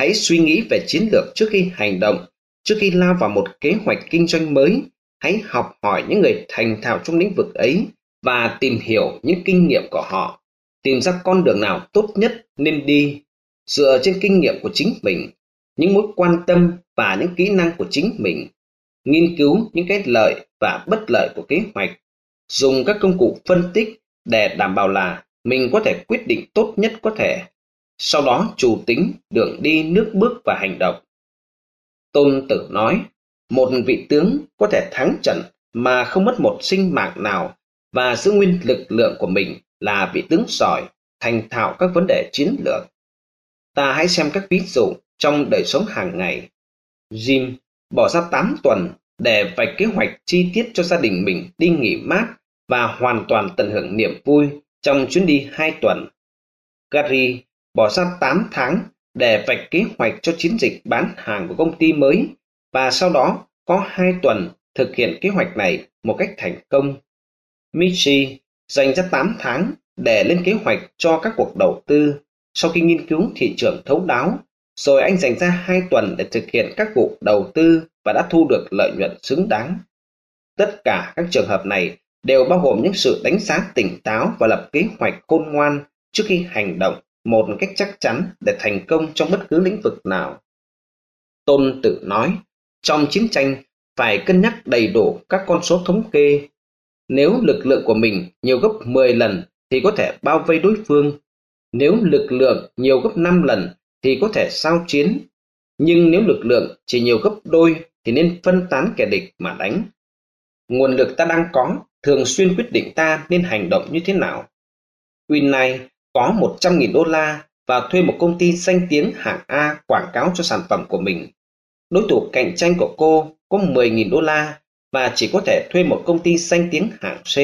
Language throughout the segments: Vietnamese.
Hãy suy nghĩ về chiến lược trước khi hành động, trước khi lao vào một kế hoạch kinh doanh mới. Hãy học hỏi những người thành thạo trong lĩnh vực ấy và tìm hiểu những kinh nghiệm của họ. Tìm ra con đường nào tốt nhất nên đi, dựa trên kinh nghiệm của chính mình, những mối quan tâm và những kỹ năng của chính mình. Nghiên cứu những cái lợi và bất lợi của kế hoạch, dùng các công cụ phân tích để đảm bảo là mình có thể quyết định tốt nhất có thể sau đó chủ tính đường đi nước bước và hành động. Tôn Tử nói, một vị tướng có thể thắng trận mà không mất một sinh mạng nào và giữ nguyên lực lượng của mình là vị tướng giỏi, thành thạo các vấn đề chiến lược. Ta hãy xem các ví dụ trong đời sống hàng ngày. Jim bỏ ra 8 tuần để vạch kế hoạch chi tiết cho gia đình mình đi nghỉ mát và hoàn toàn tận hưởng niềm vui trong chuyến đi 2 tuần. Gary bỏ ra 8 tháng để vạch kế hoạch cho chiến dịch bán hàng của công ty mới và sau đó có 2 tuần thực hiện kế hoạch này một cách thành công. Michi dành ra 8 tháng để lên kế hoạch cho các cuộc đầu tư sau khi nghiên cứu thị trường thấu đáo, rồi anh dành ra 2 tuần để thực hiện các vụ đầu tư và đã thu được lợi nhuận xứng đáng. Tất cả các trường hợp này đều bao gồm những sự đánh giá tỉnh táo và lập kế hoạch khôn ngoan trước khi hành động một cách chắc chắn để thành công trong bất cứ lĩnh vực nào. Tôn Tử nói, trong chiến tranh phải cân nhắc đầy đủ các con số thống kê. Nếu lực lượng của mình nhiều gấp 10 lần thì có thể bao vây đối phương. Nếu lực lượng nhiều gấp 5 lần thì có thể sao chiến. Nhưng nếu lực lượng chỉ nhiều gấp đôi thì nên phân tán kẻ địch mà đánh. Nguồn lực ta đang có thường xuyên quyết định ta nên hành động như thế nào. Winnie có 100.000 đô la và thuê một công ty danh tiếng hạng A quảng cáo cho sản phẩm của mình. Đối thủ cạnh tranh của cô có 10.000 đô la và chỉ có thể thuê một công ty danh tiếng hạng C.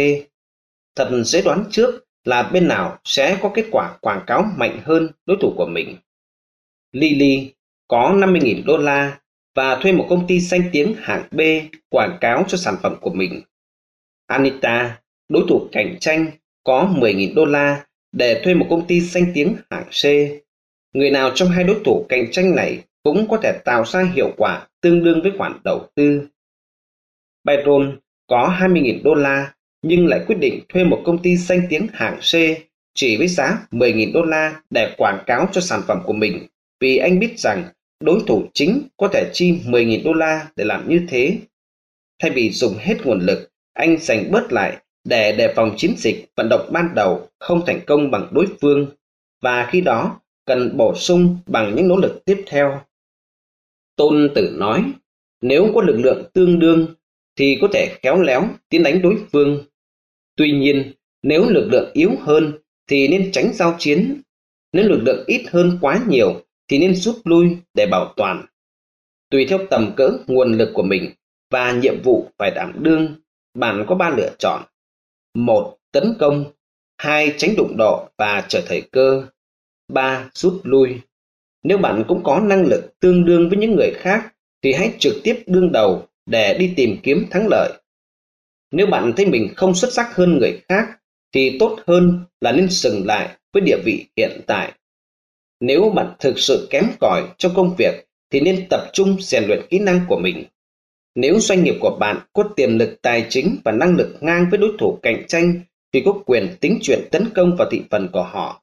Thật dễ đoán trước là bên nào sẽ có kết quả quảng cáo mạnh hơn đối thủ của mình. Lily có 50.000 đô la và thuê một công ty danh tiếng hạng B quảng cáo cho sản phẩm của mình. Anita, đối thủ cạnh tranh, có 10.000 đô la để thuê một công ty danh tiếng hạng C. Người nào trong hai đối thủ cạnh tranh này cũng có thể tạo ra hiệu quả tương đương với khoản đầu tư. Byron có 20.000 đô la nhưng lại quyết định thuê một công ty danh tiếng hạng C chỉ với giá 10.000 đô la để quảng cáo cho sản phẩm của mình vì anh biết rằng đối thủ chính có thể chi 10.000 đô la để làm như thế. Thay vì dùng hết nguồn lực, anh dành bớt lại để đề phòng chiến dịch vận động ban đầu không thành công bằng đối phương và khi đó cần bổ sung bằng những nỗ lực tiếp theo. Tôn Tử nói, nếu có lực lượng tương đương thì có thể khéo léo tiến đánh đối phương. Tuy nhiên, nếu lực lượng yếu hơn thì nên tránh giao chiến. Nếu lực lượng ít hơn quá nhiều thì nên rút lui để bảo toàn. Tùy theo tầm cỡ nguồn lực của mình và nhiệm vụ phải đảm đương, bạn có ba lựa chọn một, Tấn công hai, Tránh đụng độ và chờ thời cơ ba, Rút lui Nếu bạn cũng có năng lực tương đương với những người khác, thì hãy trực tiếp đương đầu để đi tìm kiếm thắng lợi. Nếu bạn thấy mình không xuất sắc hơn người khác, thì tốt hơn là nên dừng lại với địa vị hiện tại. Nếu bạn thực sự kém cỏi trong công việc, thì nên tập trung rèn luyện kỹ năng của mình. Nếu doanh nghiệp của bạn có tiềm lực tài chính và năng lực ngang với đối thủ cạnh tranh thì có quyền tính chuyện tấn công vào thị phần của họ.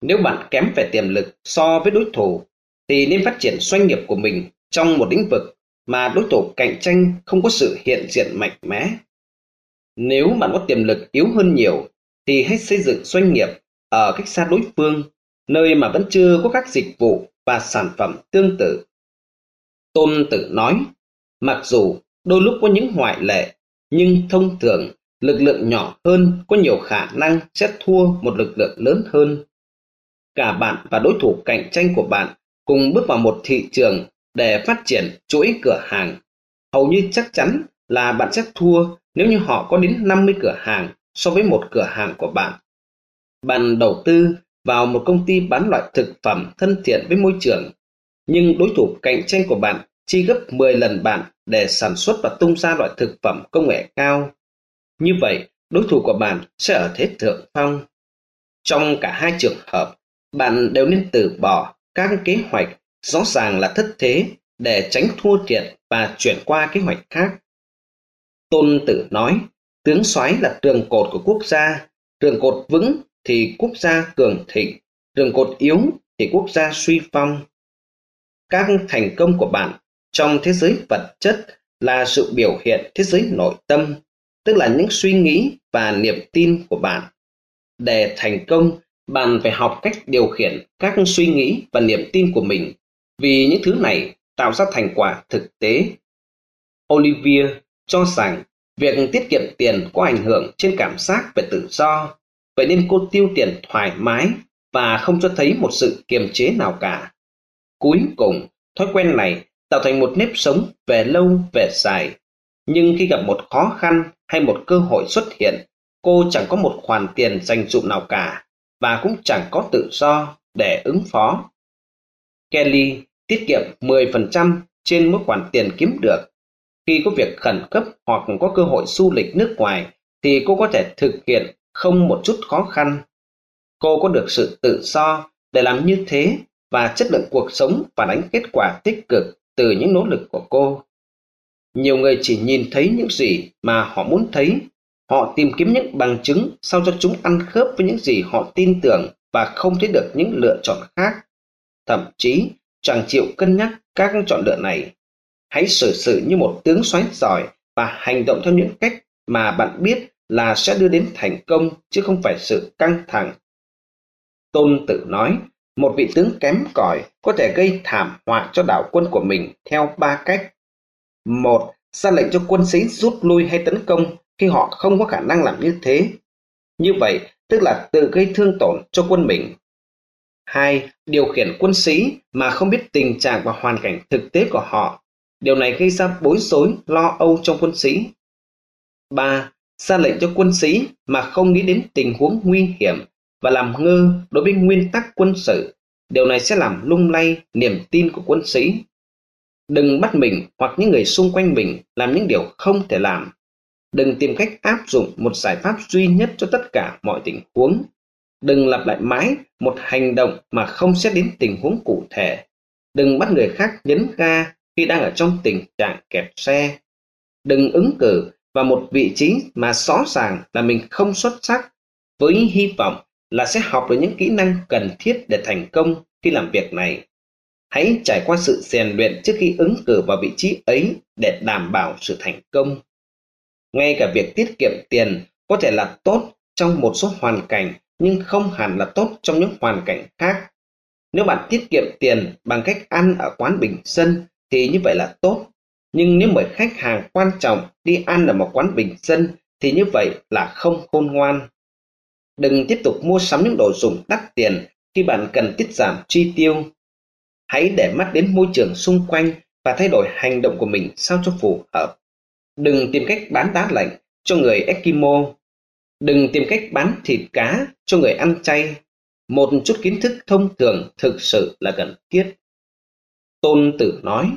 Nếu bạn kém về tiềm lực so với đối thủ thì nên phát triển doanh nghiệp của mình trong một lĩnh vực mà đối thủ cạnh tranh không có sự hiện diện mạnh mẽ. Nếu bạn có tiềm lực yếu hơn nhiều thì hãy xây dựng doanh nghiệp ở cách xa đối phương, nơi mà vẫn chưa có các dịch vụ và sản phẩm tương tự. Tôn Tử nói, Mặc dù đôi lúc có những ngoại lệ, nhưng thông thường lực lượng nhỏ hơn có nhiều khả năng sẽ thua một lực lượng lớn hơn. Cả bạn và đối thủ cạnh tranh của bạn cùng bước vào một thị trường để phát triển chuỗi cửa hàng. Hầu như chắc chắn là bạn sẽ thua nếu như họ có đến 50 cửa hàng so với một cửa hàng của bạn. Bạn đầu tư vào một công ty bán loại thực phẩm thân thiện với môi trường, nhưng đối thủ cạnh tranh của bạn chi gấp 10 lần bạn để sản xuất và tung ra loại thực phẩm công nghệ cao. Như vậy, đối thủ của bạn sẽ ở thế thượng phong. Trong cả hai trường hợp, bạn đều nên từ bỏ các kế hoạch rõ ràng là thất thế để tránh thua thiệt và chuyển qua kế hoạch khác. Tôn Tử nói, tướng soái là tường cột của quốc gia, tường cột vững thì quốc gia cường thịnh, tường cột yếu thì quốc gia suy phong. Các thành công của bạn trong thế giới vật chất là sự biểu hiện thế giới nội tâm, tức là những suy nghĩ và niềm tin của bạn. Để thành công, bạn phải học cách điều khiển các suy nghĩ và niềm tin của mình, vì những thứ này tạo ra thành quả thực tế. Olivier cho rằng việc tiết kiệm tiền có ảnh hưởng trên cảm giác về tự do, vậy nên cô tiêu tiền thoải mái và không cho thấy một sự kiềm chế nào cả. Cuối cùng, thói quen này tạo thành một nếp sống về lâu về dài. Nhưng khi gặp một khó khăn hay một cơ hội xuất hiện, cô chẳng có một khoản tiền dành dụm nào cả và cũng chẳng có tự do để ứng phó. Kelly tiết kiệm 10% trên mỗi khoản tiền kiếm được. Khi có việc khẩn cấp hoặc có cơ hội du lịch nước ngoài thì cô có thể thực hiện không một chút khó khăn. Cô có được sự tự do để làm như thế và chất lượng cuộc sống phản ánh kết quả tích cực từ những nỗ lực của cô. Nhiều người chỉ nhìn thấy những gì mà họ muốn thấy. Họ tìm kiếm những bằng chứng sao cho chúng ăn khớp với những gì họ tin tưởng và không thấy được những lựa chọn khác. Thậm chí chẳng chịu cân nhắc các chọn lựa này. Hãy xử sự như một tướng soái giỏi và hành động theo những cách mà bạn biết là sẽ đưa đến thành công chứ không phải sự căng thẳng. Tôn Tử nói, một vị tướng kém cỏi có thể gây thảm họa cho đảo quân của mình theo ba cách. Một, ra lệnh cho quân sĩ rút lui hay tấn công khi họ không có khả năng làm như thế. Như vậy, tức là tự gây thương tổn cho quân mình. Hai, điều khiển quân sĩ mà không biết tình trạng và hoàn cảnh thực tế của họ. Điều này gây ra bối rối, lo âu trong quân sĩ. Ba, ra lệnh cho quân sĩ mà không nghĩ đến tình huống nguy hiểm và làm ngơ đối với nguyên tắc quân sự. Điều này sẽ làm lung lay niềm tin của quân sĩ. Đừng bắt mình hoặc những người xung quanh mình làm những điều không thể làm. Đừng tìm cách áp dụng một giải pháp duy nhất cho tất cả mọi tình huống. Đừng lặp lại mãi một hành động mà không xét đến tình huống cụ thể. Đừng bắt người khác nhấn ga khi đang ở trong tình trạng kẹt xe. Đừng ứng cử vào một vị trí mà rõ ràng là mình không xuất sắc với hy vọng là sẽ học được những kỹ năng cần thiết để thành công khi làm việc này. Hãy trải qua sự rèn luyện trước khi ứng cử vào vị trí ấy để đảm bảo sự thành công. Ngay cả việc tiết kiệm tiền có thể là tốt trong một số hoàn cảnh, nhưng không hẳn là tốt trong những hoàn cảnh khác. Nếu bạn tiết kiệm tiền bằng cách ăn ở quán bình dân thì như vậy là tốt. Nhưng nếu mời khách hàng quan trọng đi ăn ở một quán bình dân thì như vậy là không khôn ngoan. Đừng tiếp tục mua sắm những đồ dùng đắt tiền khi bạn cần tiết giảm chi tiêu. Hãy để mắt đến môi trường xung quanh và thay đổi hành động của mình sao cho phù hợp. Đừng tìm cách bán đá lạnh cho người Eskimo. Đừng tìm cách bán thịt cá cho người ăn chay. Một chút kiến thức thông thường thực sự là cần thiết. Tôn Tử nói,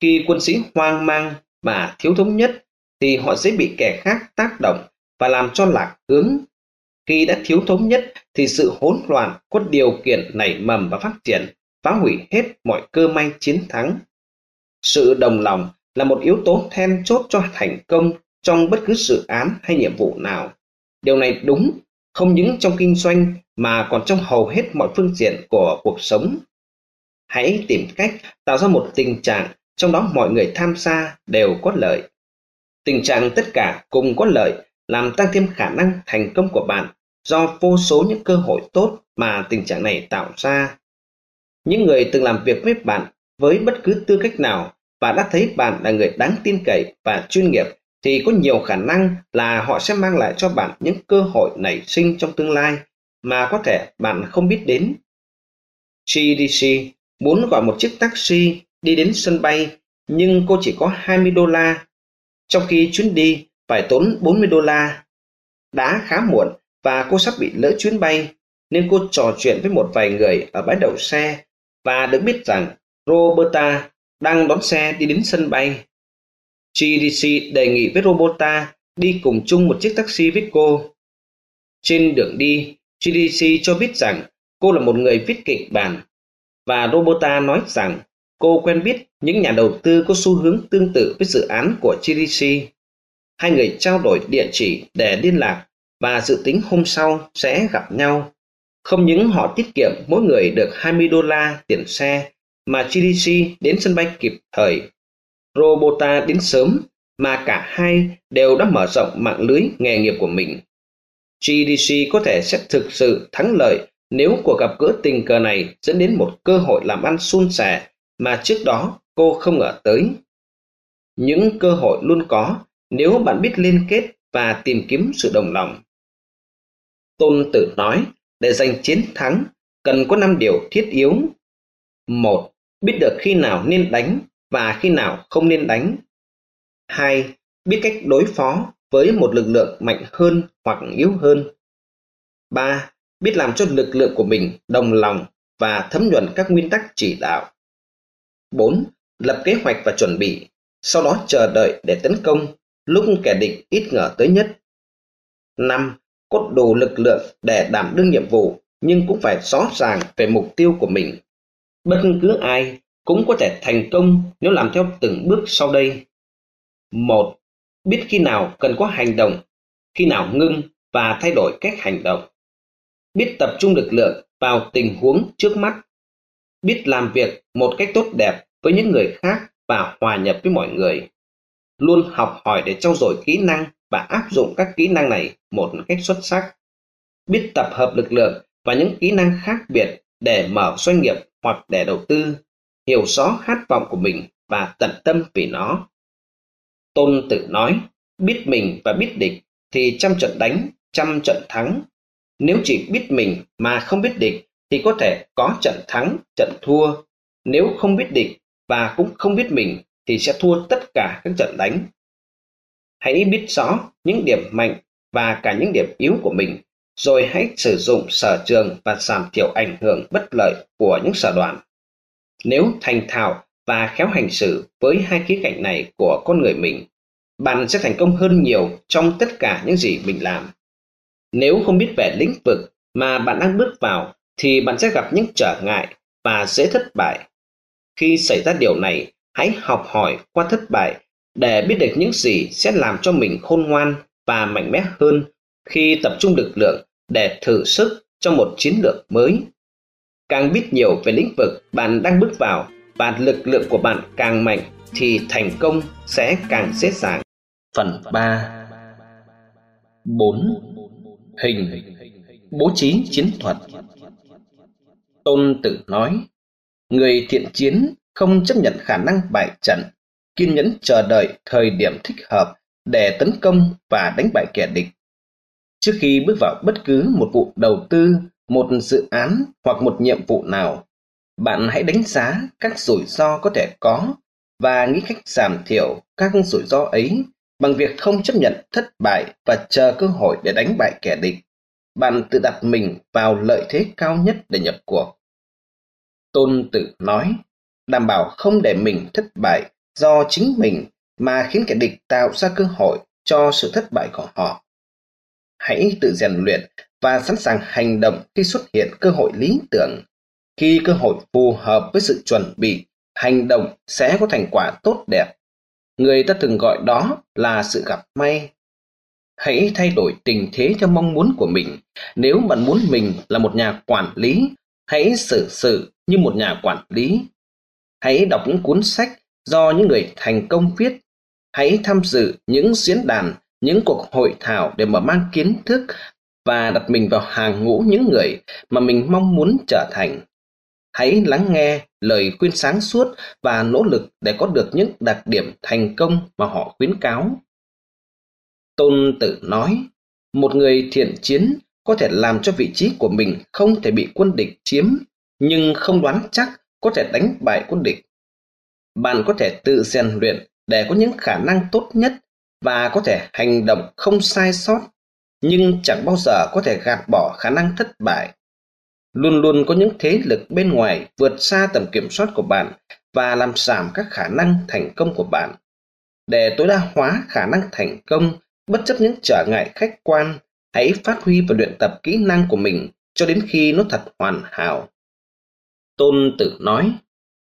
khi quân sĩ hoang mang và thiếu thống nhất thì họ sẽ bị kẻ khác tác động và làm cho lạc hướng khi đã thiếu thống nhất thì sự hỗn loạn có điều kiện nảy mầm và phát triển, phá hủy hết mọi cơ may chiến thắng. Sự đồng lòng là một yếu tố then chốt cho thành công trong bất cứ dự án hay nhiệm vụ nào. Điều này đúng không những trong kinh doanh mà còn trong hầu hết mọi phương diện của cuộc sống. Hãy tìm cách tạo ra một tình trạng trong đó mọi người tham gia đều có lợi. Tình trạng tất cả cùng có lợi làm tăng thêm khả năng thành công của bạn do vô số những cơ hội tốt mà tình trạng này tạo ra. Những người từng làm việc với bạn với bất cứ tư cách nào và đã thấy bạn là người đáng tin cậy và chuyên nghiệp thì có nhiều khả năng là họ sẽ mang lại cho bạn những cơ hội nảy sinh trong tương lai mà có thể bạn không biết đến. GDC muốn gọi một chiếc taxi đi đến sân bay nhưng cô chỉ có 20 đô la, trong khi chuyến đi phải tốn 40 đô la. Đã khá muộn và cô sắp bị lỡ chuyến bay, nên cô trò chuyện với một vài người ở bãi đậu xe và được biết rằng Roberta đang đón xe đi đến sân bay. GDC đề nghị với Roberta đi cùng chung một chiếc taxi với cô. Trên đường đi, GDC cho biết rằng cô là một người viết kịch bản. và Roberta nói rằng cô quen biết những nhà đầu tư có xu hướng tương tự với dự án của GDC. Hai người trao đổi địa chỉ để liên lạc và dự tính hôm sau sẽ gặp nhau. Không những họ tiết kiệm mỗi người được 20 đô la tiền xe, mà GDC đến sân bay kịp thời. Robota đến sớm, mà cả hai đều đã mở rộng mạng lưới nghề nghiệp của mình. GDC có thể sẽ thực sự thắng lợi nếu cuộc gặp gỡ tình cờ này dẫn đến một cơ hội làm ăn suôn sẻ mà trước đó cô không ngờ tới. Những cơ hội luôn có nếu bạn biết liên kết và tìm kiếm sự đồng lòng. Tôn Tử nói, để giành chiến thắng, cần có 5 điều thiết yếu. một Biết được khi nào nên đánh và khi nào không nên đánh. 2. Biết cách đối phó với một lực lượng mạnh hơn hoặc yếu hơn. 3. Biết làm cho lực lượng của mình đồng lòng và thấm nhuần các nguyên tắc chỉ đạo. 4. Lập kế hoạch và chuẩn bị, sau đó chờ đợi để tấn công lúc kẻ địch ít ngờ tới nhất. 5. Có đủ lực lượng để đảm đương nhiệm vụ nhưng cũng phải rõ ràng về mục tiêu của mình. Bất cứ ai cũng có thể thành công nếu làm theo từng bước sau đây. một Biết khi nào cần có hành động, khi nào ngưng và thay đổi cách hành động. Biết tập trung lực lượng vào tình huống trước mắt. Biết làm việc một cách tốt đẹp với những người khác và hòa nhập với mọi người. Luôn học hỏi để trau dồi kỹ năng và áp dụng các kỹ năng này một cách xuất sắc. Biết tập hợp lực lượng và những kỹ năng khác biệt để mở doanh nghiệp hoặc để đầu tư, hiểu rõ khát vọng của mình và tận tâm vì nó. Tôn Tử nói, biết mình và biết địch thì trăm trận đánh, trăm trận thắng. Nếu chỉ biết mình mà không biết địch thì có thể có trận thắng, trận thua. Nếu không biết địch và cũng không biết mình thì sẽ thua tất cả các trận đánh. Hãy biết rõ những điểm mạnh và cả những điểm yếu của mình, rồi hãy sử dụng sở trường và giảm thiểu ảnh hưởng bất lợi của những sở đoạn. Nếu thành thạo và khéo hành xử với hai khía cạnh này của con người mình, bạn sẽ thành công hơn nhiều trong tất cả những gì mình làm. Nếu không biết về lĩnh vực mà bạn đang bước vào thì bạn sẽ gặp những trở ngại và dễ thất bại. Khi xảy ra điều này, hãy học hỏi qua thất bại, để biết được những gì sẽ làm cho mình khôn ngoan và mạnh mẽ hơn khi tập trung lực lượng để thử sức trong một chiến lược mới. Càng biết nhiều về lĩnh vực bạn đang bước vào và lực lượng của bạn càng mạnh thì thành công sẽ càng dễ dàng. Phần 3 4. Hình Bố trí chiến thuật Tôn Tử nói, Người thiện chiến không chấp nhận khả năng bại trận, kiên nhẫn chờ đợi thời điểm thích hợp để tấn công và đánh bại kẻ địch. Trước khi bước vào bất cứ một vụ đầu tư, một dự án hoặc một nhiệm vụ nào, bạn hãy đánh giá các rủi ro có thể có và nghĩ cách giảm thiểu các rủi ro ấy bằng việc không chấp nhận thất bại và chờ cơ hội để đánh bại kẻ địch. Bạn tự đặt mình vào lợi thế cao nhất để nhập cuộc. Tôn Tử nói, đảm bảo không để mình thất bại do chính mình mà khiến kẻ địch tạo ra cơ hội cho sự thất bại của họ. Hãy tự rèn luyện và sẵn sàng hành động khi xuất hiện cơ hội lý tưởng. Khi cơ hội phù hợp với sự chuẩn bị, hành động sẽ có thành quả tốt đẹp. Người ta từng gọi đó là sự gặp may. Hãy thay đổi tình thế theo mong muốn của mình. Nếu bạn muốn mình là một nhà quản lý, hãy xử sự như một nhà quản lý. Hãy đọc những cuốn sách do những người thành công viết. Hãy tham dự những diễn đàn, những cuộc hội thảo để mở mang kiến thức và đặt mình vào hàng ngũ những người mà mình mong muốn trở thành. Hãy lắng nghe lời khuyên sáng suốt và nỗ lực để có được những đặc điểm thành công mà họ khuyến cáo. Tôn Tử nói, một người thiện chiến có thể làm cho vị trí của mình không thể bị quân địch chiếm, nhưng không đoán chắc có thể đánh bại quân địch. Bạn có thể tự rèn luyện để có những khả năng tốt nhất và có thể hành động không sai sót, nhưng chẳng bao giờ có thể gạt bỏ khả năng thất bại luôn luôn có những thế lực bên ngoài vượt xa tầm kiểm soát của bạn và làm giảm các khả năng thành công của bạn. Để tối đa hóa khả năng thành công, bất chấp những trở ngại khách quan, hãy phát huy và luyện tập kỹ năng của mình cho đến khi nó thật hoàn hảo. Tôn Tử nói,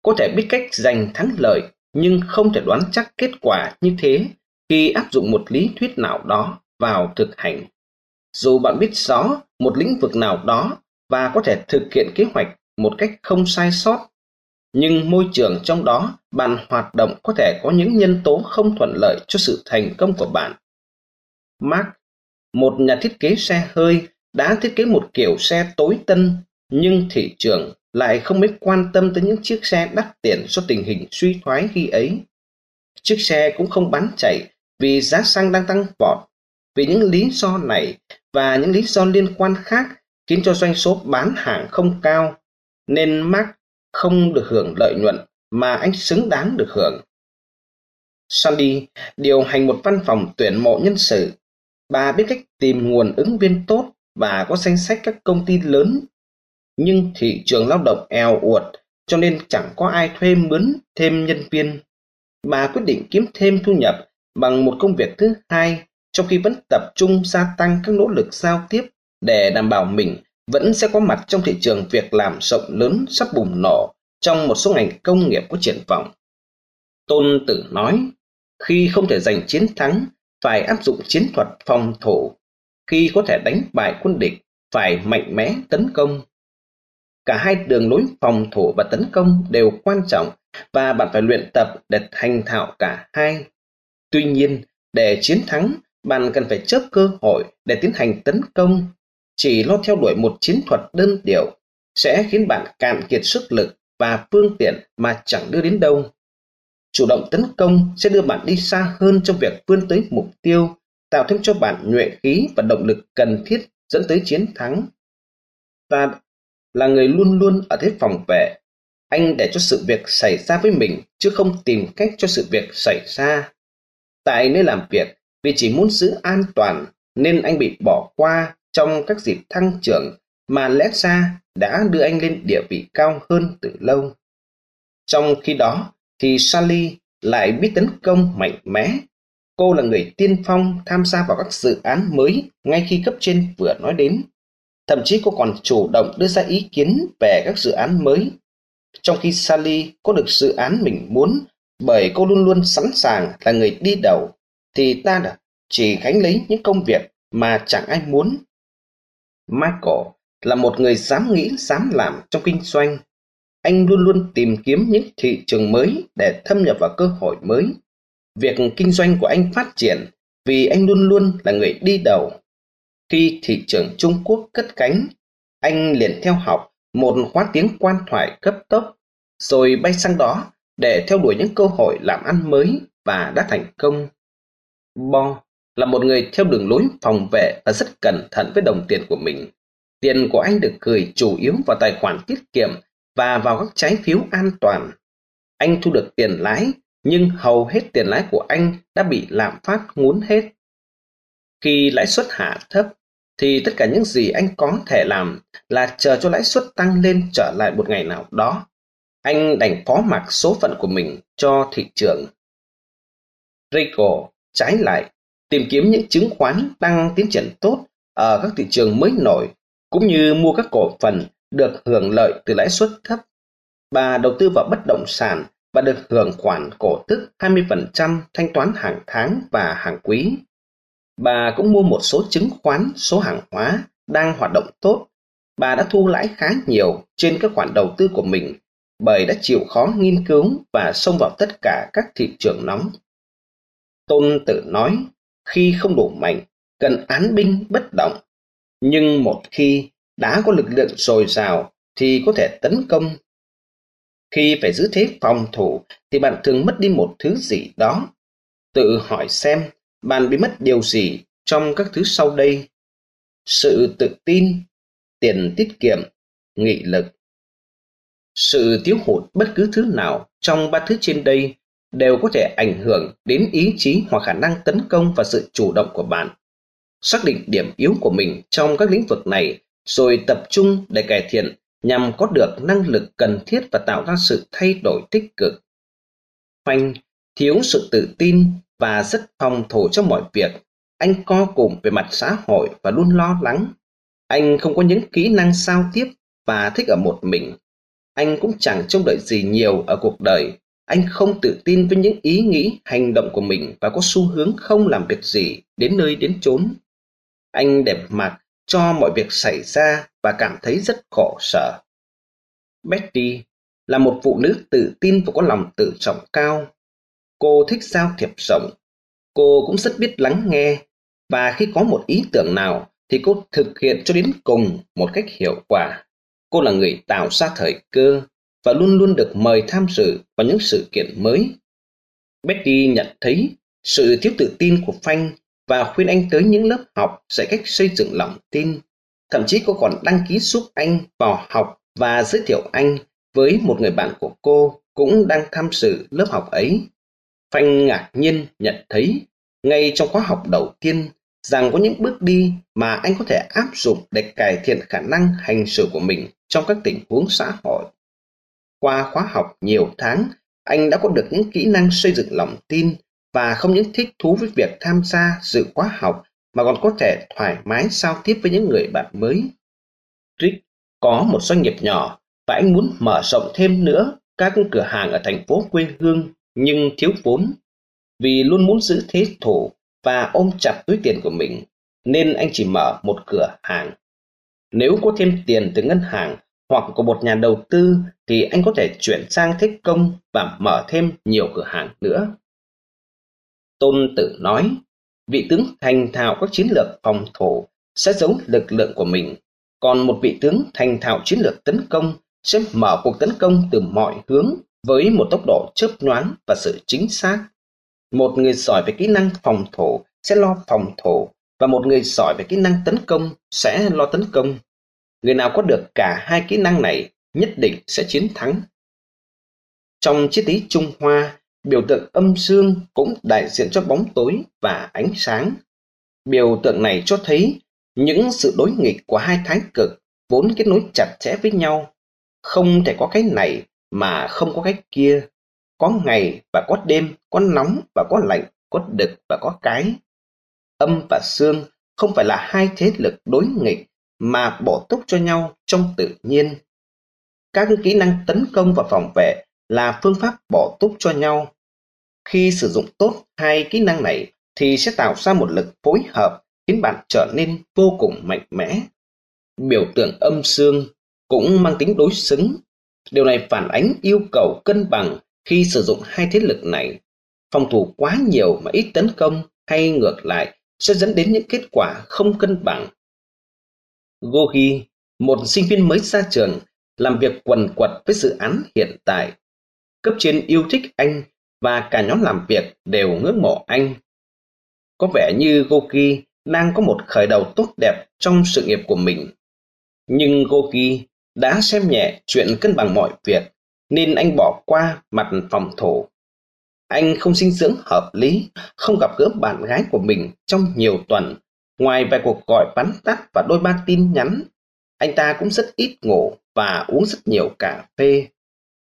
có thể biết cách giành thắng lợi nhưng không thể đoán chắc kết quả như thế khi áp dụng một lý thuyết nào đó vào thực hành. Dù bạn biết rõ một lĩnh vực nào đó và có thể thực hiện kế hoạch một cách không sai sót, nhưng môi trường trong đó bạn hoạt động có thể có những nhân tố không thuận lợi cho sự thành công của bạn. Mark, một nhà thiết kế xe hơi, đã thiết kế một kiểu xe tối tân, nhưng thị trường lại không mấy quan tâm tới những chiếc xe đắt tiền do tình hình suy thoái khi ấy. Chiếc xe cũng không bán chạy vì giá xăng đang tăng vọt. Vì những lý do này và những lý do liên quan khác khiến cho doanh số bán hàng không cao, nên Mark không được hưởng lợi nhuận mà anh xứng đáng được hưởng. Sandy điều hành một văn phòng tuyển mộ nhân sự. Bà biết cách tìm nguồn ứng viên tốt và có danh sách các công ty lớn. Nhưng thị trường lao động eo uột cho nên chẳng có ai thuê mướn thêm nhân viên. Bà quyết định kiếm thêm thu nhập bằng một công việc thứ hai trong khi vẫn tập trung gia tăng các nỗ lực giao tiếp để đảm bảo mình vẫn sẽ có mặt trong thị trường việc làm rộng lớn sắp bùng nổ trong một số ngành công nghiệp có triển vọng. Tôn Tử nói, khi không thể giành chiến thắng, phải áp dụng chiến thuật phòng thủ. Khi có thể đánh bại quân địch, phải mạnh mẽ tấn công. Cả hai đường lối phòng thủ và tấn công đều quan trọng và bạn phải luyện tập để thành thạo cả hai. Tuy nhiên, để chiến thắng, bạn cần phải chớp cơ hội để tiến hành tấn công. Chỉ lo theo đuổi một chiến thuật đơn điệu sẽ khiến bạn cạn kiệt sức lực và phương tiện mà chẳng đưa đến đâu. Chủ động tấn công sẽ đưa bạn đi xa hơn trong việc vươn tới mục tiêu, tạo thêm cho bạn nhuệ khí và động lực cần thiết dẫn tới chiến thắng. Ta là người luôn luôn ở thế phòng vệ. Anh để cho sự việc xảy ra với mình chứ không tìm cách cho sự việc xảy ra. Tại nơi làm việc, vì chỉ muốn giữ an toàn nên anh bị bỏ qua trong các dịp thăng trưởng mà lẽ ra đã đưa anh lên địa vị cao hơn từ lâu. Trong khi đó thì Sally lại biết tấn công mạnh mẽ. Cô là người tiên phong tham gia vào các dự án mới ngay khi cấp trên vừa nói đến. Thậm chí cô còn chủ động đưa ra ý kiến về các dự án mới. Trong khi Sally có được dự án mình muốn bởi cô luôn luôn sẵn sàng là người đi đầu, thì ta đã chỉ gánh lấy những công việc mà chẳng ai muốn. Michael là một người dám nghĩ, dám làm trong kinh doanh. Anh luôn luôn tìm kiếm những thị trường mới để thâm nhập vào cơ hội mới. Việc kinh doanh của anh phát triển vì anh luôn luôn là người đi đầu. Khi thị trường Trung Quốc cất cánh, anh liền theo học một khóa tiếng quan thoại cấp tốc, rồi bay sang đó để theo đuổi những cơ hội làm ăn mới và đã thành công. Bo là một người theo đường lối phòng vệ và rất cẩn thận với đồng tiền của mình. Tiền của anh được gửi chủ yếu vào tài khoản tiết kiệm và vào các trái phiếu an toàn. Anh thu được tiền lãi, nhưng hầu hết tiền lãi của anh đã bị lạm phát muốn hết. Khi lãi suất hạ thấp, thì tất cả những gì anh có thể làm là chờ cho lãi suất tăng lên trở lại một ngày nào đó. Anh đành phó mặc số phận của mình cho thị trường. Rico trái lại tìm kiếm những chứng khoán đang tiến triển tốt ở các thị trường mới nổi cũng như mua các cổ phần được hưởng lợi từ lãi suất thấp. Bà đầu tư vào bất động sản và được hưởng khoản cổ tức 20% thanh toán hàng tháng và hàng quý. Bà cũng mua một số chứng khoán, số hàng hóa đang hoạt động tốt. Bà đã thu lãi khá nhiều trên các khoản đầu tư của mình bởi đã chịu khó nghiên cứu và xông vào tất cả các thị trường nóng. Tôn Tử nói, khi không đủ mạnh, cần án binh bất động nhưng một khi đã có lực lượng dồi dào thì có thể tấn công. Khi phải giữ thế phòng thủ thì bạn thường mất đi một thứ gì đó. Tự hỏi xem bạn bị mất điều gì trong các thứ sau đây. Sự tự tin, tiền tiết kiệm, nghị lực. Sự thiếu hụt bất cứ thứ nào trong ba thứ trên đây đều có thể ảnh hưởng đến ý chí hoặc khả năng tấn công và sự chủ động của bạn xác định điểm yếu của mình trong các lĩnh vực này rồi tập trung để cải thiện nhằm có được năng lực cần thiết và tạo ra sự thay đổi tích cực. Phanh thiếu sự tự tin và rất phòng thủ trong mọi việc. Anh co cụm về mặt xã hội và luôn lo lắng. Anh không có những kỹ năng giao tiếp và thích ở một mình. Anh cũng chẳng trông đợi gì nhiều ở cuộc đời. Anh không tự tin với những ý nghĩ, hành động của mình và có xu hướng không làm việc gì đến nơi đến chốn. Anh đẹp mặt cho mọi việc xảy ra và cảm thấy rất khổ sở. Betty là một phụ nữ tự tin và có lòng tự trọng cao. Cô thích giao thiệp rộng. Cô cũng rất biết lắng nghe và khi có một ý tưởng nào, thì cô thực hiện cho đến cùng một cách hiệu quả. Cô là người tạo ra thời cơ và luôn luôn được mời tham dự vào những sự kiện mới. Betty nhận thấy sự thiếu tự tin của Phanh và khuyên anh tới những lớp học dạy cách xây dựng lòng tin. Thậm chí cô còn đăng ký giúp anh vào học và giới thiệu anh với một người bạn của cô cũng đang tham dự lớp học ấy. Phanh ngạc nhiên nhận thấy ngay trong khóa học đầu tiên rằng có những bước đi mà anh có thể áp dụng để cải thiện khả năng hành xử của mình trong các tình huống xã hội. Qua khóa học nhiều tháng, anh đã có được những kỹ năng xây dựng lòng tin và không những thích thú với việc tham gia dự khóa học mà còn có thể thoải mái giao tiếp với những người bạn mới. Rick có một doanh nghiệp nhỏ và anh muốn mở rộng thêm nữa các cửa hàng ở thành phố quê hương nhưng thiếu vốn. Vì luôn muốn giữ thế thủ và ôm chặt túi tiền của mình nên anh chỉ mở một cửa hàng. Nếu có thêm tiền từ ngân hàng hoặc của một nhà đầu tư thì anh có thể chuyển sang thế công và mở thêm nhiều cửa hàng nữa. Tôn Tử nói, vị tướng thành thạo các chiến lược phòng thủ sẽ giấu lực lượng của mình, còn một vị tướng thành thạo chiến lược tấn công sẽ mở cuộc tấn công từ mọi hướng với một tốc độ chớp nhoáng và sự chính xác. Một người giỏi về kỹ năng phòng thủ sẽ lo phòng thủ và một người giỏi về kỹ năng tấn công sẽ lo tấn công. Người nào có được cả hai kỹ năng này nhất định sẽ chiến thắng. Trong triết lý Trung Hoa, biểu tượng âm dương cũng đại diện cho bóng tối và ánh sáng. Biểu tượng này cho thấy những sự đối nghịch của hai thái cực vốn kết nối chặt chẽ với nhau. Không thể có cái này mà không có cái kia. Có ngày và có đêm, có nóng và có lạnh, có đực và có cái. Âm và xương không phải là hai thế lực đối nghịch mà bổ túc cho nhau trong tự nhiên. Các kỹ năng tấn công và phòng vệ là phương pháp bổ túc cho nhau. Khi sử dụng tốt hai kỹ năng này thì sẽ tạo ra một lực phối hợp khiến bạn trở nên vô cùng mạnh mẽ. Biểu tượng âm xương cũng mang tính đối xứng. Điều này phản ánh yêu cầu cân bằng khi sử dụng hai thế lực này. Phòng thủ quá nhiều mà ít tấn công hay ngược lại sẽ dẫn đến những kết quả không cân bằng Gogi, một sinh viên mới ra trường, làm việc quần quật với dự án hiện tại. Cấp trên yêu thích anh và cả nhóm làm việc đều ngưỡng mộ anh. Có vẻ như Gogi đang có một khởi đầu tốt đẹp trong sự nghiệp của mình. Nhưng Gogi đã xem nhẹ chuyện cân bằng mọi việc nên anh bỏ qua mặt phòng thủ. Anh không sinh dưỡng hợp lý, không gặp gỡ bạn gái của mình trong nhiều tuần Ngoài vài cuộc gọi bắn tắt và đôi ba tin nhắn, anh ta cũng rất ít ngủ và uống rất nhiều cà phê.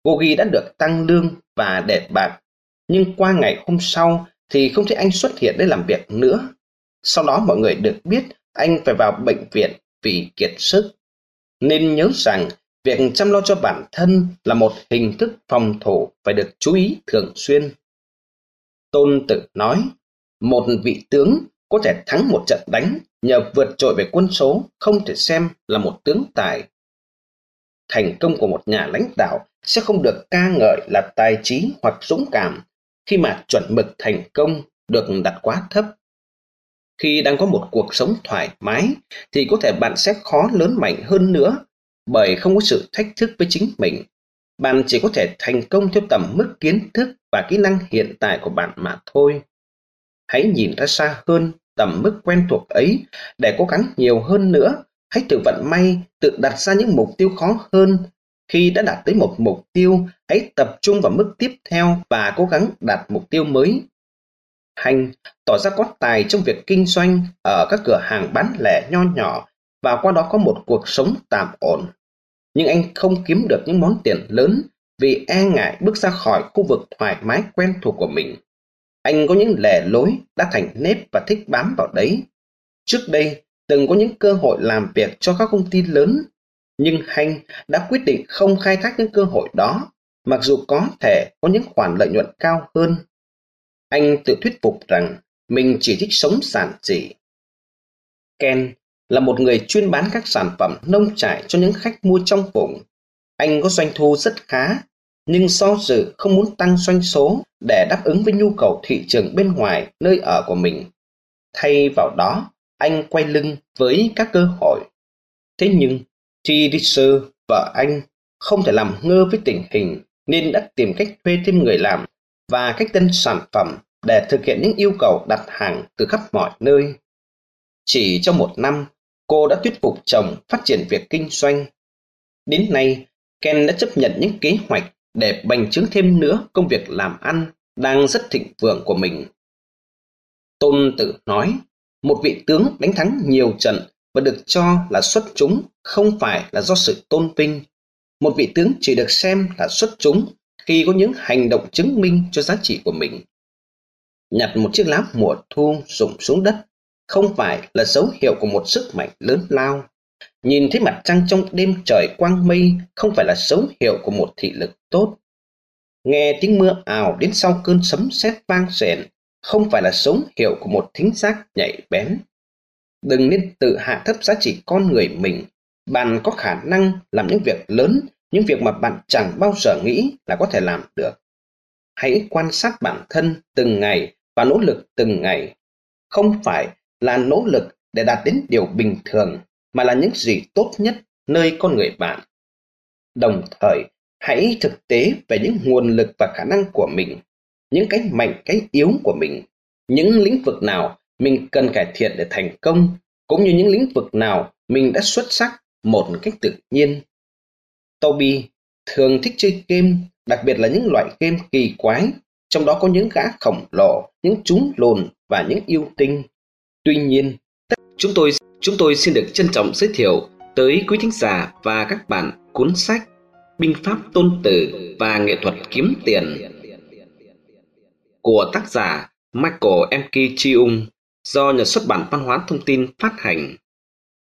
Gogi đã được tăng lương và đẹp bạc, nhưng qua ngày hôm sau thì không thấy anh xuất hiện để làm việc nữa. Sau đó mọi người được biết anh phải vào bệnh viện vì kiệt sức. Nên nhớ rằng việc chăm lo cho bản thân là một hình thức phòng thủ phải được chú ý thường xuyên. Tôn Tử nói, một vị tướng có thể thắng một trận đánh nhờ vượt trội về quân số không thể xem là một tướng tài. Thành công của một nhà lãnh đạo sẽ không được ca ngợi là tài trí hoặc dũng cảm khi mà chuẩn mực thành công được đặt quá thấp. Khi đang có một cuộc sống thoải mái thì có thể bạn sẽ khó lớn mạnh hơn nữa bởi không có sự thách thức với chính mình. Bạn chỉ có thể thành công theo tầm mức kiến thức và kỹ năng hiện tại của bạn mà thôi. Hãy nhìn ra xa hơn tầm mức quen thuộc ấy để cố gắng nhiều hơn nữa. Hãy tự vận may, tự đặt ra những mục tiêu khó hơn. Khi đã đạt tới một mục tiêu, hãy tập trung vào mức tiếp theo và cố gắng đạt mục tiêu mới. Hành tỏ ra có tài trong việc kinh doanh ở các cửa hàng bán lẻ nho nhỏ và qua đó có một cuộc sống tạm ổn. Nhưng anh không kiếm được những món tiền lớn vì e ngại bước ra khỏi khu vực thoải mái quen thuộc của mình. Anh có những lẻ lối đã thành nếp và thích bám vào đấy. Trước đây, từng có những cơ hội làm việc cho các công ty lớn, nhưng Hanh đã quyết định không khai thác những cơ hội đó, mặc dù có thể có những khoản lợi nhuận cao hơn. Anh tự thuyết phục rằng mình chỉ thích sống giản dị. Ken là một người chuyên bán các sản phẩm nông trại cho những khách mua trong vùng. Anh có doanh thu rất khá, nhưng do dự không muốn tăng doanh số để đáp ứng với nhu cầu thị trường bên ngoài nơi ở của mình. Thay vào đó, anh quay lưng với các cơ hội. Thế nhưng, T. Disser, vợ anh, không thể làm ngơ với tình hình nên đã tìm cách thuê thêm người làm và cách tên sản phẩm để thực hiện những yêu cầu đặt hàng từ khắp mọi nơi. Chỉ trong một năm, cô đã thuyết phục chồng phát triển việc kinh doanh. Đến nay, Ken đã chấp nhận những kế hoạch để bành trướng thêm nữa công việc làm ăn đang rất thịnh vượng của mình. Tôn Tử nói, một vị tướng đánh thắng nhiều trận và được cho là xuất chúng không phải là do sự tôn vinh. Một vị tướng chỉ được xem là xuất chúng khi có những hành động chứng minh cho giá trị của mình. Nhặt một chiếc lá mùa thu rụng xuống đất không phải là dấu hiệu của một sức mạnh lớn lao. Nhìn thấy mặt trăng trong đêm trời quang mây không phải là dấu hiệu của một thị lực tốt. Nghe tiếng mưa ảo đến sau cơn sấm sét vang rền không phải là dấu hiệu của một thính giác nhạy bén. Đừng nên tự hạ thấp giá trị con người mình. Bạn có khả năng làm những việc lớn, những việc mà bạn chẳng bao giờ nghĩ là có thể làm được. Hãy quan sát bản thân từng ngày và nỗ lực từng ngày. Không phải là nỗ lực để đạt đến điều bình thường, mà là những gì tốt nhất nơi con người bạn. Đồng thời, hãy thực tế về những nguồn lực và khả năng của mình, những cái mạnh cái yếu của mình, những lĩnh vực nào mình cần cải thiện để thành công, cũng như những lĩnh vực nào mình đã xuất sắc một cách tự nhiên. Toby thường thích chơi game, đặc biệt là những loại game kỳ quái, trong đó có những gã khổng lồ, những chúng lồn và những yêu tinh. Tuy nhiên, chúng tôi chúng tôi xin được trân trọng giới thiệu tới quý thính giả và các bạn cuốn sách Binh pháp tôn tử và nghệ thuật kiếm tiền của tác giả Michael M. K. Chiung do nhà xuất bản văn hóa thông tin phát hành.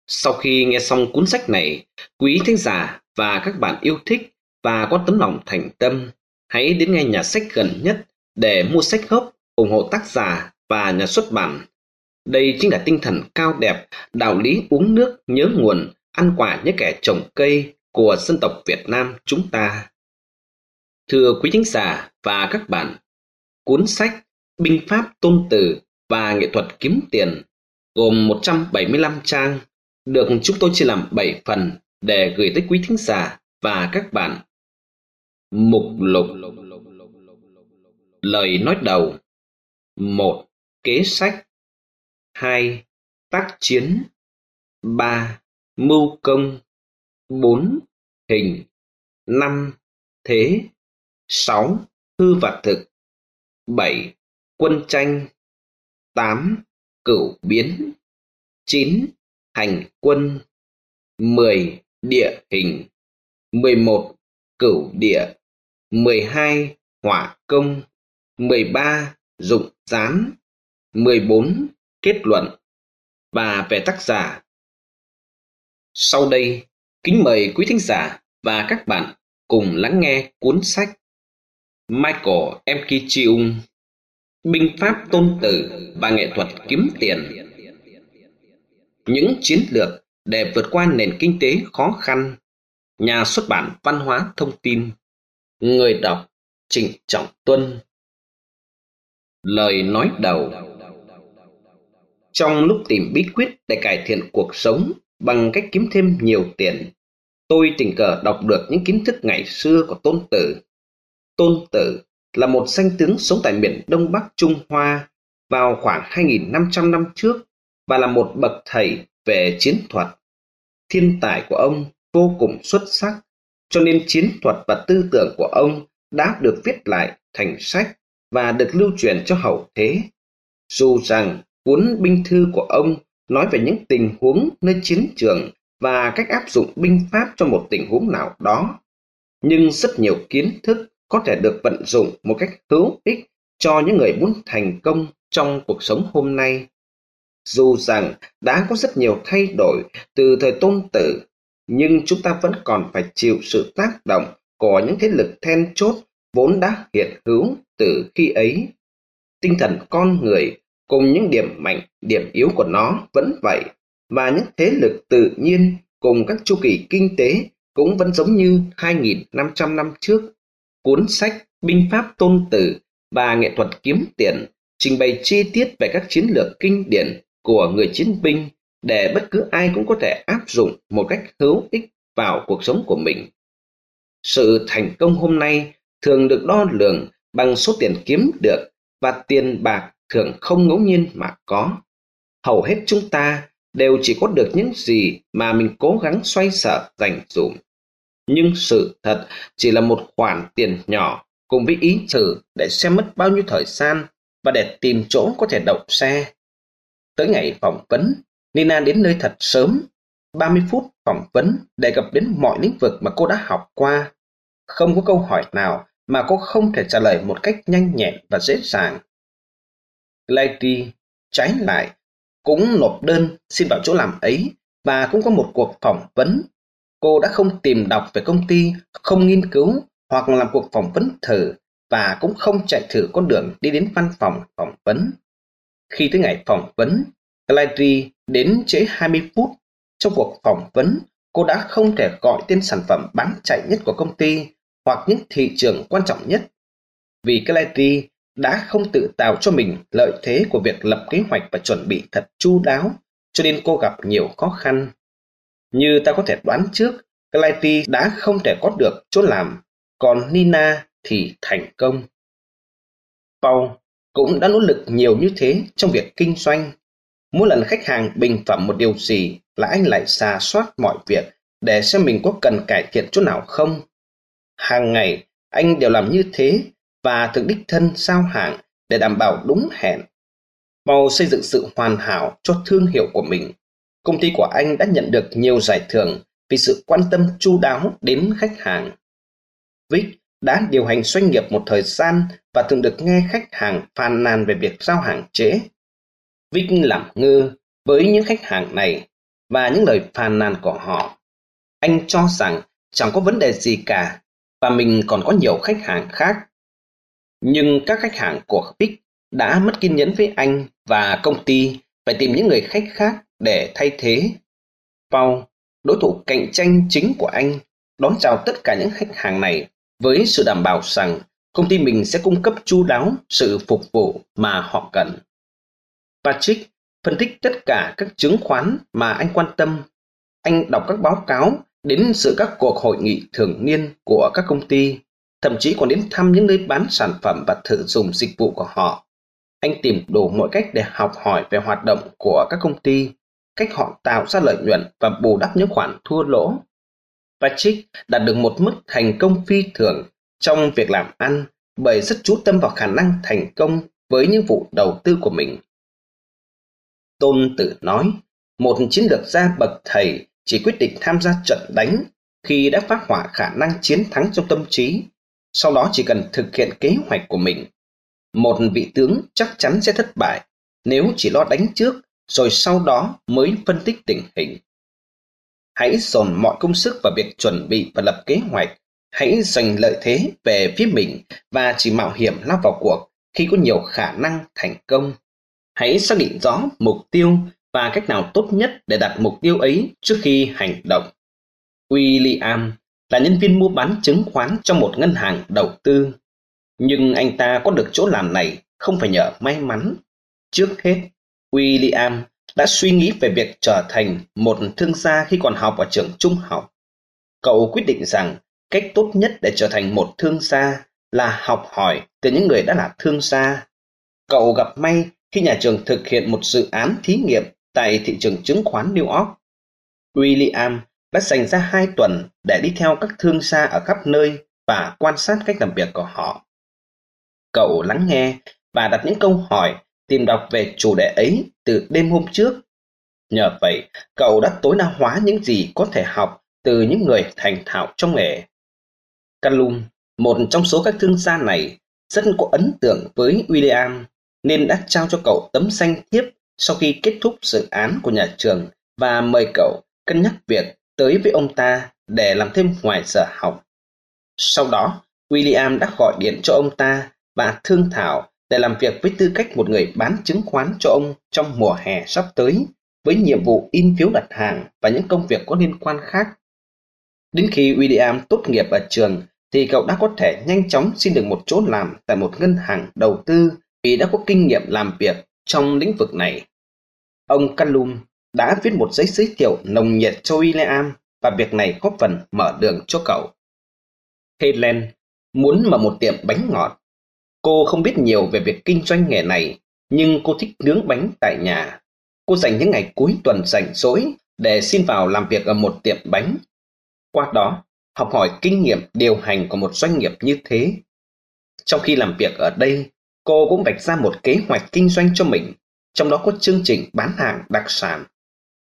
Sau khi nghe xong cuốn sách này, quý thính giả và các bạn yêu thích và có tấm lòng thành tâm, hãy đến ngay nhà sách gần nhất để mua sách gốc, ủng hộ tác giả và nhà xuất bản. Đây chính là tinh thần cao đẹp, đạo lý uống nước nhớ nguồn, ăn quả nhớ kẻ trồng cây của dân tộc Việt Nam chúng ta. Thưa quý thính giả và các bạn, cuốn sách Binh pháp tôn tử và nghệ thuật kiếm tiền gồm 175 trang được chúng tôi chia làm 7 phần để gửi tới quý thính giả và các bạn. Mục lục Lời nói đầu một, Kế sách 2. Tác chiến 3. Mưu công 4. Hình 5. Thế 6. Hư và thực 7. Quân tranh 8. Cửu biến 9. Hành quân 10. Địa hình 11. Cửu địa 12. Hỏa công 13. Dụng gián 14. Kết luận Và về tác giả Sau đây, kính mời quý thính giả và các bạn cùng lắng nghe cuốn sách Michael M. Kichiung Binh pháp tôn tử và nghệ thuật kiếm tiền Những chiến lược để vượt qua nền kinh tế khó khăn Nhà xuất bản Văn hóa Thông tin Người đọc Trịnh Trọng Tuân Lời nói đầu Trong lúc tìm bí quyết để cải thiện cuộc sống bằng cách kiếm thêm nhiều tiền, tôi tình cờ đọc được những kiến thức ngày xưa của Tôn Tử. Tôn Tử là một danh tướng sống tại miền Đông Bắc Trung Hoa vào khoảng 2.500 năm trước và là một bậc thầy về chiến thuật. Thiên tài của ông vô cùng xuất sắc, cho nên chiến thuật và tư tưởng của ông đã được viết lại thành sách và được lưu truyền cho hậu thế. Dù rằng cuốn binh thư của ông nói về những tình huống nơi chiến trường và cách áp dụng binh pháp cho một tình huống nào đó, nhưng rất nhiều kiến thức có thể được vận dụng một cách hữu ích cho những người muốn thành công trong cuộc sống hôm nay. Dù rằng đã có rất nhiều thay đổi từ thời tôn tử, nhưng chúng ta vẫn còn phải chịu sự tác động của những thế lực then chốt vốn đã hiện hữu từ khi ấy. Tinh thần con người cùng những điểm mạnh, điểm yếu của nó vẫn vậy, và những thế lực tự nhiên cùng các chu kỳ kinh tế cũng vẫn giống như 2.500 năm trước. Cuốn sách Binh pháp tôn tử và nghệ thuật kiếm tiền trình bày chi tiết về các chiến lược kinh điển của người chiến binh để bất cứ ai cũng có thể áp dụng một cách hữu ích vào cuộc sống của mình. Sự thành công hôm nay thường được đo lường bằng số tiền kiếm được và tiền bạc thường không ngẫu nhiên mà có. Hầu hết chúng ta đều chỉ có được những gì mà mình cố gắng xoay sở dành dụm. Nhưng sự thật chỉ là một khoản tiền nhỏ cùng với ý thử để xem mất bao nhiêu thời gian và để tìm chỗ có thể đậu xe. Tới ngày phỏng vấn, Nina đến nơi thật sớm, 30 phút phỏng vấn đề cập đến mọi lĩnh vực mà cô đã học qua. Không có câu hỏi nào mà cô không thể trả lời một cách nhanh nhẹn và dễ dàng. Lady trái lại cũng nộp đơn xin vào chỗ làm ấy và cũng có một cuộc phỏng vấn. Cô đã không tìm đọc về công ty, không nghiên cứu hoặc làm cuộc phỏng vấn thử và cũng không chạy thử con đường đi đến văn phòng phỏng vấn. Khi tới ngày phỏng vấn, Gladry đến trễ 20 phút. Trong cuộc phỏng vấn, cô đã không thể gọi tên sản phẩm bán chạy nhất của công ty hoặc những thị trường quan trọng nhất. Vì Gladry đã không tự tạo cho mình lợi thế của việc lập kế hoạch và chuẩn bị thật chu đáo, cho nên cô gặp nhiều khó khăn. Như ta có thể đoán trước, Clyde đã không thể có được chỗ làm, còn Nina thì thành công. Paul cũng đã nỗ lực nhiều như thế trong việc kinh doanh. Mỗi lần khách hàng bình phẩm một điều gì là anh lại xà soát mọi việc để xem mình có cần cải thiện chỗ nào không. Hàng ngày, anh đều làm như thế và thực đích thân sao hàng để đảm bảo đúng hẹn. Mau xây dựng sự hoàn hảo cho thương hiệu của mình. Công ty của anh đã nhận được nhiều giải thưởng vì sự quan tâm chu đáo đến khách hàng. Vic đã điều hành doanh nghiệp một thời gian và thường được nghe khách hàng phàn nàn về việc giao hàng trễ. Vinh làm ngơ với những khách hàng này và những lời phàn nàn của họ. Anh cho rằng chẳng có vấn đề gì cả và mình còn có nhiều khách hàng khác. Nhưng các khách hàng của Vic đã mất kiên nhẫn với anh và công ty phải tìm những người khách khác để thay thế. Paul, đối thủ cạnh tranh chính của anh, đón chào tất cả những khách hàng này với sự đảm bảo rằng công ty mình sẽ cung cấp chu đáo sự phục vụ mà họ cần. Patrick phân tích tất cả các chứng khoán mà anh quan tâm. Anh đọc các báo cáo đến sự các cuộc hội nghị thường niên của các công ty, thậm chí còn đến thăm những nơi bán sản phẩm và thử dùng dịch vụ của họ. Anh tìm đủ mọi cách để học hỏi về hoạt động của các công ty, cách họ tạo ra lợi nhuận và bù đắp những khoản thua lỗ Patrick đạt được một mức thành công phi thường trong việc làm ăn bởi rất chú tâm vào khả năng thành công với những vụ đầu tư của mình. Tôn Tử nói, một chiến lược gia bậc thầy chỉ quyết định tham gia trận đánh khi đã phát hỏa khả năng chiến thắng trong tâm trí, sau đó chỉ cần thực hiện kế hoạch của mình. Một vị tướng chắc chắn sẽ thất bại nếu chỉ lo đánh trước rồi sau đó mới phân tích tình hình. Hãy dồn mọi công sức vào việc chuẩn bị và lập kế hoạch. Hãy giành lợi thế về phía mình và chỉ mạo hiểm lao vào cuộc khi có nhiều khả năng thành công. Hãy xác định rõ mục tiêu và cách nào tốt nhất để đạt mục tiêu ấy trước khi hành động. William là nhân viên mua bán chứng khoán trong một ngân hàng đầu tư. Nhưng anh ta có được chỗ làm này không phải nhờ may mắn. Trước hết, William đã suy nghĩ về việc trở thành một thương gia khi còn học ở trường trung học. Cậu quyết định rằng cách tốt nhất để trở thành một thương gia là học hỏi từ những người đã là thương gia. Cậu gặp may khi nhà trường thực hiện một dự án thí nghiệm tại thị trường chứng khoán New York. William đã dành ra hai tuần để đi theo các thương gia ở khắp nơi và quan sát cách làm việc của họ. Cậu lắng nghe và đặt những câu hỏi, tìm đọc về chủ đề ấy từ đêm hôm trước. Nhờ vậy, cậu đã tối đa hóa những gì có thể học từ những người thành thạo trong nghề. Callum, một trong số các thương gia này, rất có ấn tượng với William nên đã trao cho cậu tấm danh thiếp sau khi kết thúc dự án của nhà trường và mời cậu cân nhắc việc tới với ông ta để làm thêm ngoài giờ học. Sau đó, William đã gọi điện cho ông ta và thương thảo để làm việc với tư cách một người bán chứng khoán cho ông trong mùa hè sắp tới, với nhiệm vụ in phiếu đặt hàng và những công việc có liên quan khác. Đến khi William tốt nghiệp ở trường, thì cậu đã có thể nhanh chóng xin được một chỗ làm tại một ngân hàng đầu tư vì đã có kinh nghiệm làm việc trong lĩnh vực này. Ông Callum đã viết một giấy giới thiệu nồng nhiệt cho William và việc này góp phần mở đường cho cậu. Helen muốn mở một tiệm bánh ngọt. Cô không biết nhiều về việc kinh doanh nghề này, nhưng cô thích nướng bánh tại nhà. Cô dành những ngày cuối tuần rảnh rỗi để xin vào làm việc ở một tiệm bánh. Qua đó, học hỏi kinh nghiệm điều hành của một doanh nghiệp như thế. Trong khi làm việc ở đây, cô cũng vạch ra một kế hoạch kinh doanh cho mình, trong đó có chương trình bán hàng đặc sản.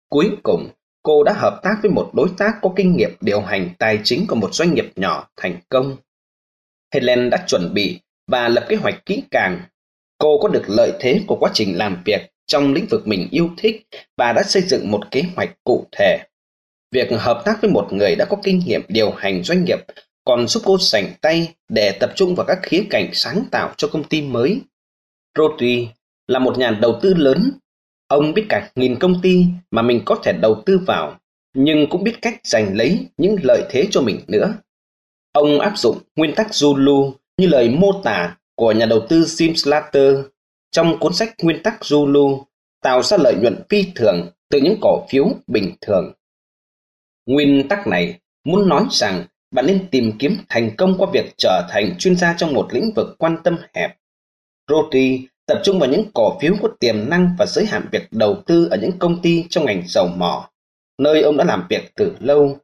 Cuối cùng, cô đã hợp tác với một đối tác có kinh nghiệm điều hành tài chính của một doanh nghiệp nhỏ thành công. Helen đã chuẩn bị và lập kế hoạch kỹ càng. Cô có được lợi thế của quá trình làm việc trong lĩnh vực mình yêu thích và đã xây dựng một kế hoạch cụ thể. Việc hợp tác với một người đã có kinh nghiệm điều hành doanh nghiệp còn giúp cô sành tay để tập trung vào các khía cạnh sáng tạo cho công ty mới. Rotary là một nhà đầu tư lớn. Ông biết cả nghìn công ty mà mình có thể đầu tư vào, nhưng cũng biết cách giành lấy những lợi thế cho mình nữa. Ông áp dụng nguyên tắc Zulu như lời mô tả của nhà đầu tư Jim Slater trong cuốn sách Nguyên tắc Zulu tạo ra lợi nhuận phi thường từ những cổ phiếu bình thường. Nguyên tắc này muốn nói rằng bạn nên tìm kiếm thành công qua việc trở thành chuyên gia trong một lĩnh vực quan tâm hẹp. Roti tập trung vào những cổ phiếu có tiềm năng và giới hạn việc đầu tư ở những công ty trong ngành dầu mỏ, nơi ông đã làm việc từ lâu.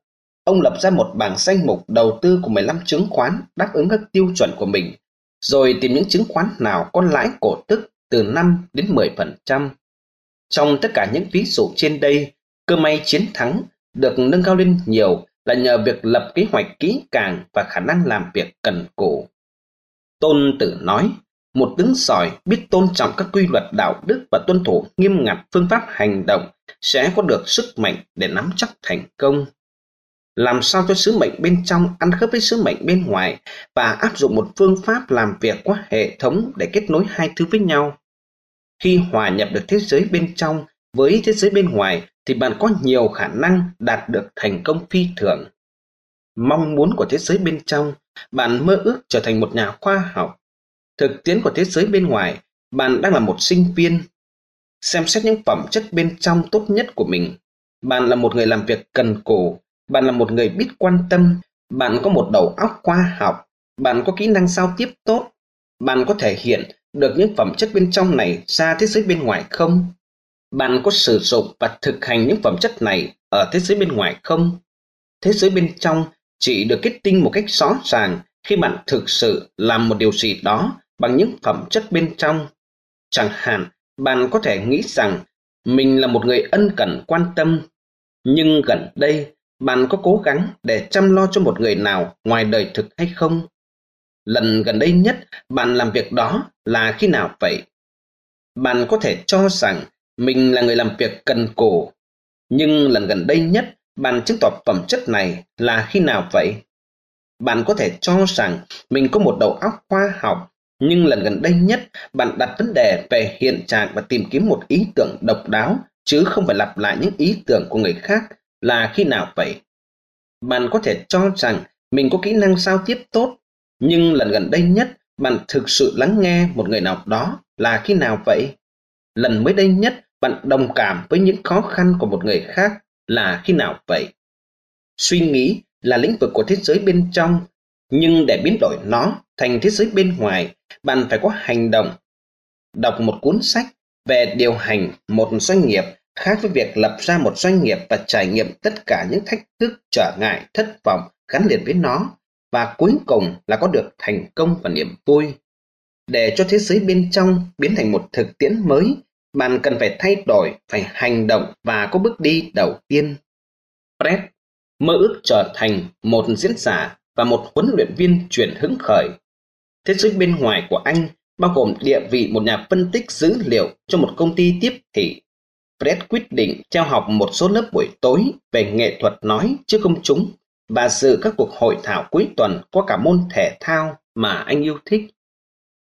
Ông lập ra một bảng danh mục đầu tư của 15 chứng khoán đáp ứng các tiêu chuẩn của mình, rồi tìm những chứng khoán nào có lãi cổ tức từ 5 đến 10%. Trong tất cả những ví dụ trên đây, cơ may chiến thắng được nâng cao lên nhiều là nhờ việc lập kế hoạch kỹ càng và khả năng làm việc cần cù. Tôn Tử nói, một tướng sỏi biết tôn trọng các quy luật đạo đức và tuân thủ nghiêm ngặt phương pháp hành động sẽ có được sức mạnh để nắm chắc thành công. Làm sao cho sứ mệnh bên trong ăn khớp với sứ mệnh bên ngoài và áp dụng một phương pháp làm việc qua hệ thống để kết nối hai thứ với nhau. Khi hòa nhập được thế giới bên trong với thế giới bên ngoài thì bạn có nhiều khả năng đạt được thành công phi thường. Mong muốn của thế giới bên trong, bạn mơ ước trở thành một nhà khoa học. Thực tiễn của thế giới bên ngoài, bạn đang là một sinh viên. Xem xét những phẩm chất bên trong tốt nhất của mình. Bạn là một người làm việc cần cù, bạn là một người biết quan tâm, bạn có một đầu óc khoa học, bạn có kỹ năng giao tiếp tốt, bạn có thể hiện được những phẩm chất bên trong này ra thế giới bên ngoài không? Bạn có sử dụng và thực hành những phẩm chất này ở thế giới bên ngoài không? Thế giới bên trong chỉ được kết tinh một cách rõ ràng khi bạn thực sự làm một điều gì đó bằng những phẩm chất bên trong. Chẳng hạn, bạn có thể nghĩ rằng mình là một người ân cần quan tâm, nhưng gần đây bạn có cố gắng để chăm lo cho một người nào ngoài đời thực hay không? Lần gần đây nhất bạn làm việc đó là khi nào vậy? Bạn có thể cho rằng mình là người làm việc cần cù, nhưng lần gần đây nhất bạn chứng tỏ phẩm chất này là khi nào vậy? Bạn có thể cho rằng mình có một đầu óc khoa học, nhưng lần gần đây nhất bạn đặt vấn đề về hiện trạng và tìm kiếm một ý tưởng độc đáo, chứ không phải lặp lại những ý tưởng của người khác là khi nào vậy? Bạn có thể cho rằng mình có kỹ năng giao tiếp tốt, nhưng lần gần đây nhất bạn thực sự lắng nghe một người nào đó là khi nào vậy? Lần mới đây nhất bạn đồng cảm với những khó khăn của một người khác là khi nào vậy? Suy nghĩ là lĩnh vực của thế giới bên trong, nhưng để biến đổi nó thành thế giới bên ngoài, bạn phải có hành động. Đọc một cuốn sách về điều hành một doanh nghiệp khác với việc lập ra một doanh nghiệp và trải nghiệm tất cả những thách thức, trở ngại, thất vọng gắn liền với nó và cuối cùng là có được thành công và niềm vui. Để cho thế giới bên trong biến thành một thực tiễn mới bạn cần phải thay đổi, phải hành động và có bước đi đầu tiên. Brett mơ ước trở thành một diễn giả và một huấn luyện viên truyền hứng khởi. Thế giới bên ngoài của anh bao gồm địa vị một nhà phân tích dữ liệu cho một công ty tiếp thị. Fred quyết định trao học một số lớp buổi tối về nghệ thuật nói trước công chúng và dự các cuộc hội thảo cuối tuần qua cả môn thể thao mà anh yêu thích.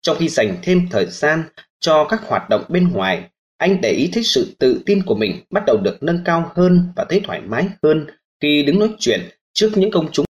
Trong khi dành thêm thời gian cho các hoạt động bên ngoài, anh để ý thấy sự tự tin của mình bắt đầu được nâng cao hơn và thấy thoải mái hơn khi đứng nói chuyện trước những công chúng